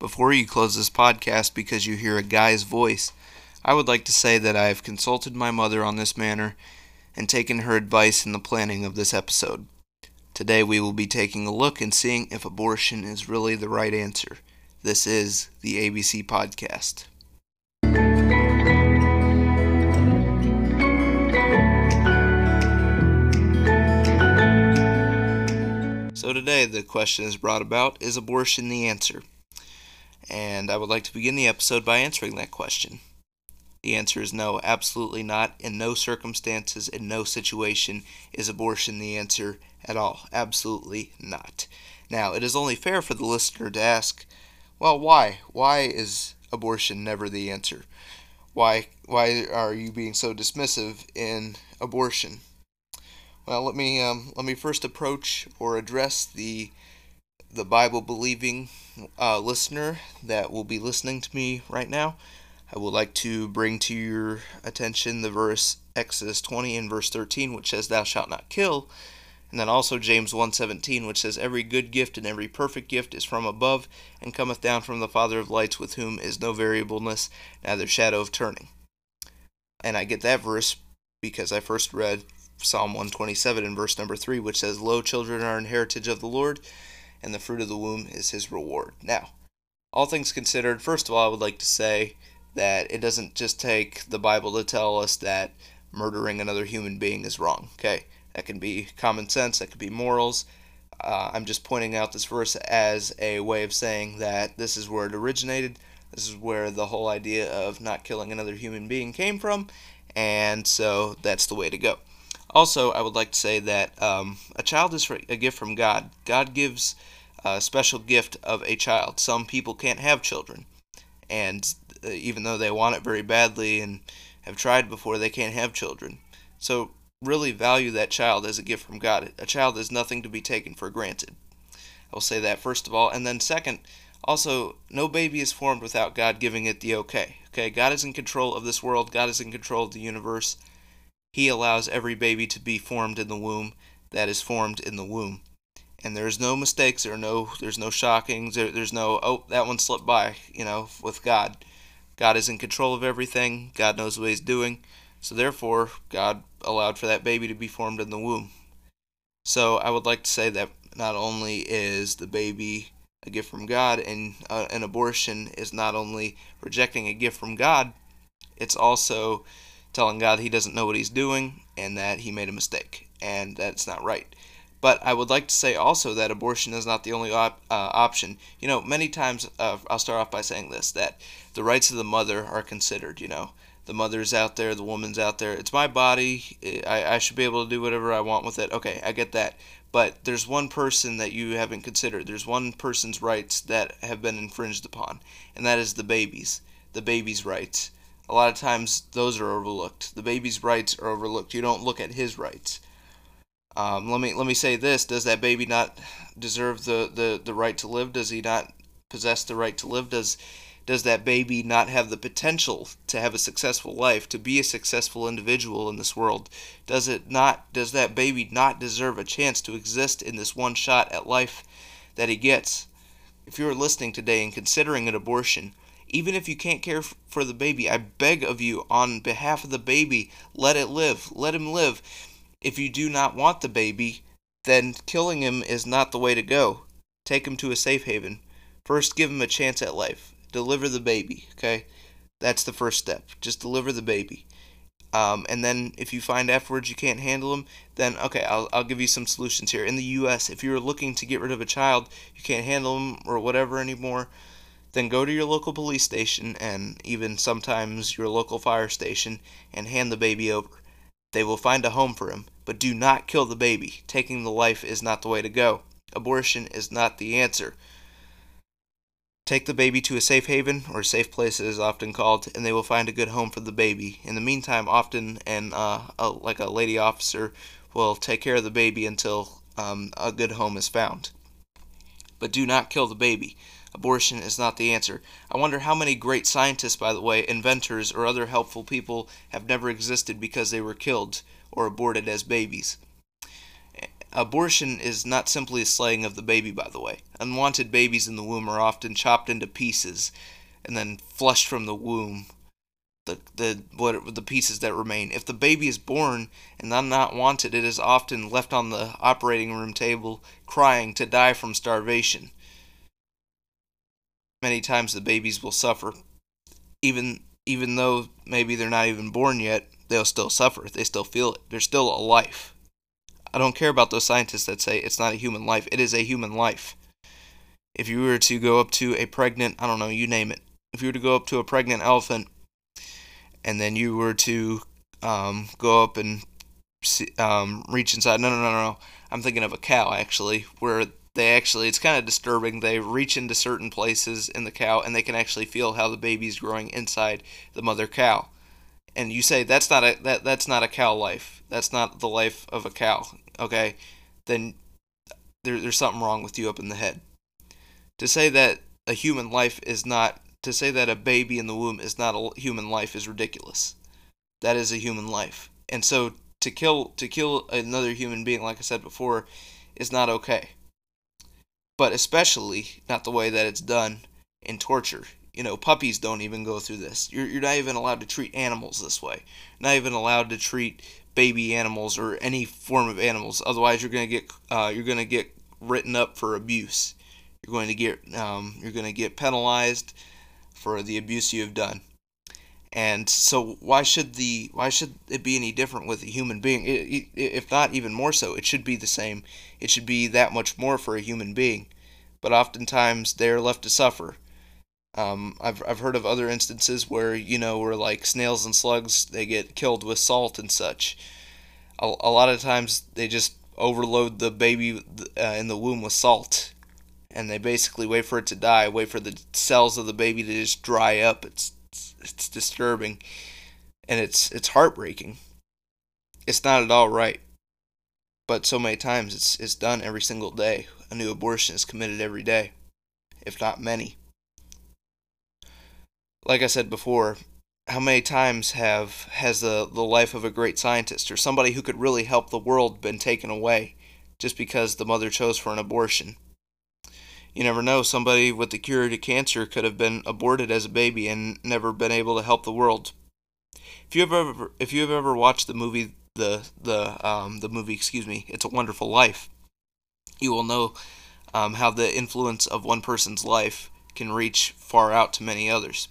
Before you close this podcast because you hear a guy's voice, I would like to say that I have consulted my mother on this matter and taken her advice in the planning of this episode. Today we will be taking a look and seeing if abortion is really the right answer. This is the ABC Podcast. So today the question is brought about is abortion the answer? And I would like to begin the episode by answering that question. The answer is no, absolutely not. In no circumstances, in no situation is abortion the answer at all. Absolutely not. Now, it is only fair for the listener to ask, well, why? Why is abortion never the answer? Why why are you being so dismissive in abortion? Well, let me um, let me first approach or address the the Bible believing uh, listener that will be listening to me right now. I would like to bring to your attention the verse Exodus 20 and verse 13, which says, "Thou shalt not kill." And then also James 1:17, which says, "Every good gift and every perfect gift is from above, and cometh down from the Father of lights, with whom is no variableness, neither shadow of turning." And I get that verse because I first read Psalm 127 in verse number 3, which says, Lo, children are an heritage of the Lord, and the fruit of the womb is his reward. Now, all things considered, first of all, I would like to say that it doesn't just take the Bible to tell us that murdering another human being is wrong, okay? That can be common sense, that could be morals. Uh, I'm just pointing out this verse as a way of saying that this is where it originated. This is where the whole idea of not killing another human being came from, and so that's the way to go. Also, I would like to say that um, a child is a gift from God. God gives a special gift of a child. Some people can't have children, and uh, even though they want it very badly and have tried before, they can't have children. So, really value that child as a gift from God. A child is nothing to be taken for granted. I will say that first of all, and then second, also, no baby is formed without God giving it the okay. Okay, God is in control of this world. God is in control of the universe. He allows every baby to be formed in the womb that is formed in the womb. And there's no mistakes, there no there's no shockings, there, there's no oh that one slipped by, you know, with God. God is in control of everything. God knows what he's doing. So therefore, God allowed for that baby to be formed in the womb. So I would like to say that not only is the baby a gift from God and uh, an abortion is not only rejecting a gift from God, it's also telling God he doesn't know what he's doing and that he made a mistake and that's not right. But I would like to say also that abortion is not the only op- uh, option. You know, many times, uh, I'll start off by saying this that the rights of the mother are considered, you know. The mother's out there, the woman's out there. It's my body. I, I should be able to do whatever I want with it. Okay, I get that. But there's one person that you haven't considered. There's one person's rights that have been infringed upon, and that is the baby's. The baby's rights a lot of times those are overlooked. The baby's rights are overlooked. You don't look at his rights. Um, let me let me say this: Does that baby not deserve the, the, the right to live? Does he not possess the right to live? Does does that baby not have the potential to have a successful life, to be a successful individual in this world? Does it not? Does that baby not deserve a chance to exist in this one shot at life that he gets? If you are listening today and considering an abortion, even if you can't care for the baby, I beg of you, on behalf of the baby, let it live. Let him live. If you do not want the baby, then killing him is not the way to go. Take him to a safe haven. First, give him a chance at life. Deliver the baby, okay? That's the first step. Just deliver the baby. Um, and then if you find afterwards you can't handle him, then okay, I'll, I'll give you some solutions here. In the U.S., if you're looking to get rid of a child, you can't handle him or whatever anymore, then go to your local police station and even sometimes your local fire station and hand the baby over. They will find a home for him, but do not kill the baby. Taking the life is not the way to go. Abortion is not the answer. Take the baby to a safe haven, or safe place it is often called, and they will find a good home for the baby. In the meantime, often and uh, a, like a lady officer will take care of the baby until um, a good home is found. But do not kill the baby. Abortion is not the answer. I wonder how many great scientists, by the way, inventors, or other helpful people have never existed because they were killed or aborted as babies. Abortion is not simply a slaying of the baby, by the way. Unwanted babies in the womb are often chopped into pieces and then flushed from the womb. The, the what the pieces that remain. If the baby is born and not wanted, it is often left on the operating room table crying to die from starvation. Many times the babies will suffer, even even though maybe they're not even born yet. They'll still suffer. They still feel it. They're still a life. I don't care about those scientists that say it's not a human life. It is a human life. If you were to go up to a pregnant, I don't know, you name it. If you were to go up to a pregnant elephant and then you were to um, go up and um, reach inside, no, no, no, no. I'm thinking of a cow actually, where they actually, it's kind of disturbing. They reach into certain places in the cow and they can actually feel how the baby's growing inside the mother cow and you say that's not a that that's not a cow life. That's not the life of a cow. Okay, then there, there's something wrong with you up in the head. To say that a human life is not to say that a baby in the womb is not a human life is ridiculous. That is a human life, and so to kill to kill another human being, like I said before, is not okay. But especially not the way that it's done in torture you know, puppies don't even go through this. You're, you're not even allowed to treat animals this way. Not even allowed to treat baby animals or any form of animals. Otherwise, you're gonna get uh, you're gonna get written up for abuse. You're going to get um, you're going to get penalized for the abuse you have done. And so, why should the why should it be any different with a human being? If not even more so, it should be the same. It should be that much more for a human being. But oftentimes, they are left to suffer um, I've I've heard of other instances where you know where like snails and slugs they get killed with salt and such. A, a lot of times they just overload the baby uh, in the womb with salt, and they basically wait for it to die, wait for the cells of the baby to just dry up. It's, it's disturbing, and it's it's heartbreaking. It's not at all right, but so many times it's it's done every single day. A new abortion is committed every day, if not many like I said before, how many times have has the the life of a great scientist or somebody who could really help the world been taken away just because the mother chose for an abortion? You never know. Somebody with the cure to cancer could have been aborted as a baby and never been able to help the world. If you have ever if you have ever watched the movie the the um, the movie excuse me, It's a Wonderful Life, you will know um, how the influence of one person's life can reach far out to many others.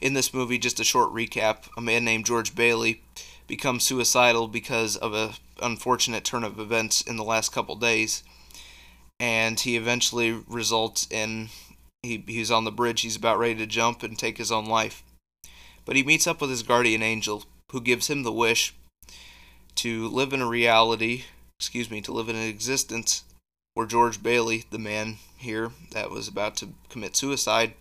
In this movie, just a short recap a man named George Bailey becomes suicidal because of a unfortunate turn of events in the last couple days. And he eventually results in he, he's on the bridge, he's about ready to jump and take his own life. But he meets up with his guardian angel, who gives him the wish to live in a reality, excuse me, to live in an existence where George Bailey, the man here that was about to commit suicide,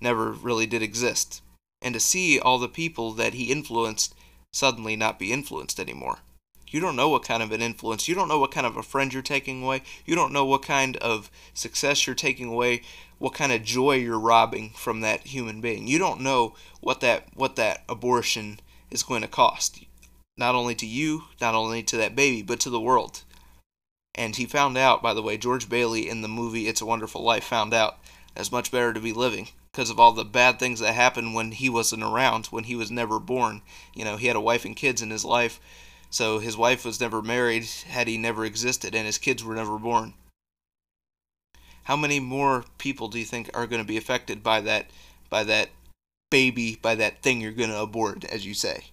never really did exist and to see all the people that he influenced suddenly not be influenced anymore. You don't know what kind of an influence, you don't know what kind of a friend you're taking away, you don't know what kind of success you're taking away, what kind of joy you're robbing from that human being. You don't know what that what that abortion is going to cost. Not only to you, not only to that baby, but to the world. And he found out, by the way, George Bailey in the movie It's a Wonderful Life found out it's much better to be living because of all the bad things that happened when he wasn't around, when he was never born. You know, he had a wife and kids in his life, so his wife was never married had he never existed, and his kids were never born. How many more people do you think are going to be affected by that, by that baby, by that thing you're going to abort, as you say?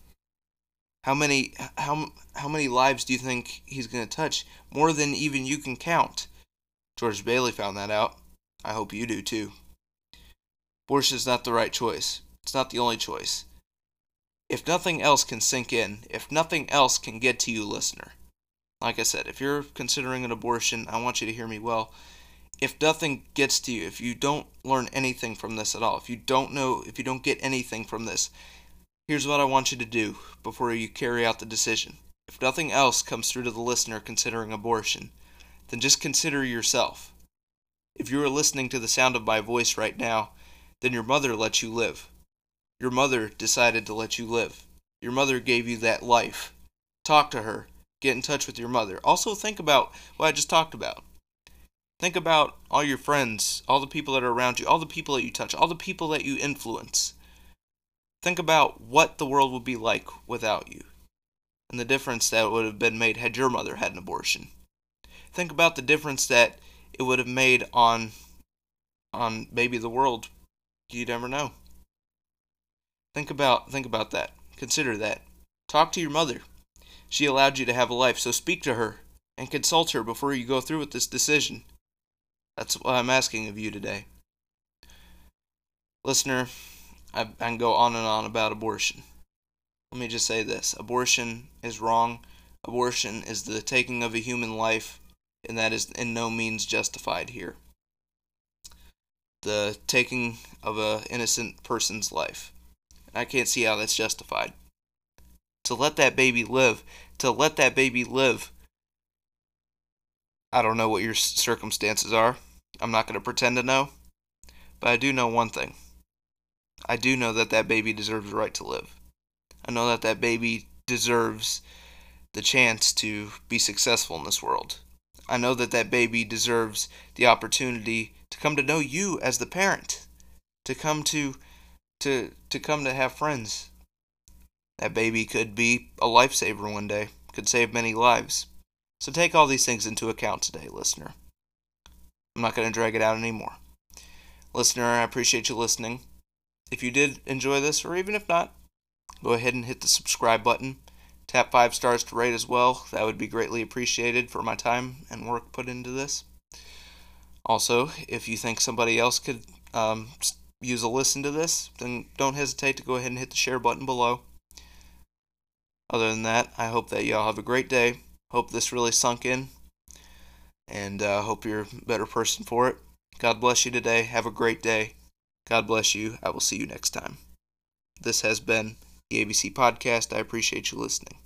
How many, how, how many lives do you think he's going to touch? More than even you can count. George Bailey found that out. I hope you do too. Abortion is not the right choice. It's not the only choice. If nothing else can sink in, if nothing else can get to you, listener, like I said, if you're considering an abortion, I want you to hear me well. If nothing gets to you, if you don't learn anything from this at all, if you don't know, if you don't get anything from this, here's what I want you to do before you carry out the decision. If nothing else comes through to the listener considering abortion, then just consider yourself. If you are listening to the sound of my voice right now, then your mother let you live. Your mother decided to let you live. Your mother gave you that life. Talk to her. Get in touch with your mother. Also, think about what I just talked about. Think about all your friends, all the people that are around you, all the people that you touch, all the people that you influence. Think about what the world would be like without you and the difference that would have been made had your mother had an abortion. Think about the difference that it would have made on on maybe the world. You never know. Think about think about that. Consider that. Talk to your mother. She allowed you to have a life, so speak to her and consult her before you go through with this decision. That's what I'm asking of you today. Listener, I, I can go on and on about abortion. Let me just say this abortion is wrong. Abortion is the taking of a human life, and that is in no means justified here. The taking of an innocent person's life. I can't see how that's justified. To let that baby live, to let that baby live. I don't know what your circumstances are. I'm not going to pretend to know. But I do know one thing. I do know that that baby deserves the right to live. I know that that baby deserves the chance to be successful in this world. I know that that baby deserves the opportunity to come to know you as the parent, to come to to to come to have friends. That baby could be a lifesaver one day, could save many lives. So take all these things into account today, listener. I'm not going to drag it out anymore. Listener, I appreciate you listening. If you did enjoy this, or even if not, go ahead and hit the subscribe button. Tap five stars to rate as well. That would be greatly appreciated for my time and work put into this. Also, if you think somebody else could um, use a listen to this, then don't hesitate to go ahead and hit the share button below. Other than that, I hope that y'all have a great day. Hope this really sunk in. And uh, hope you're a better person for it. God bless you today. Have a great day. God bless you. I will see you next time. This has been the ABC Podcast. I appreciate you listening.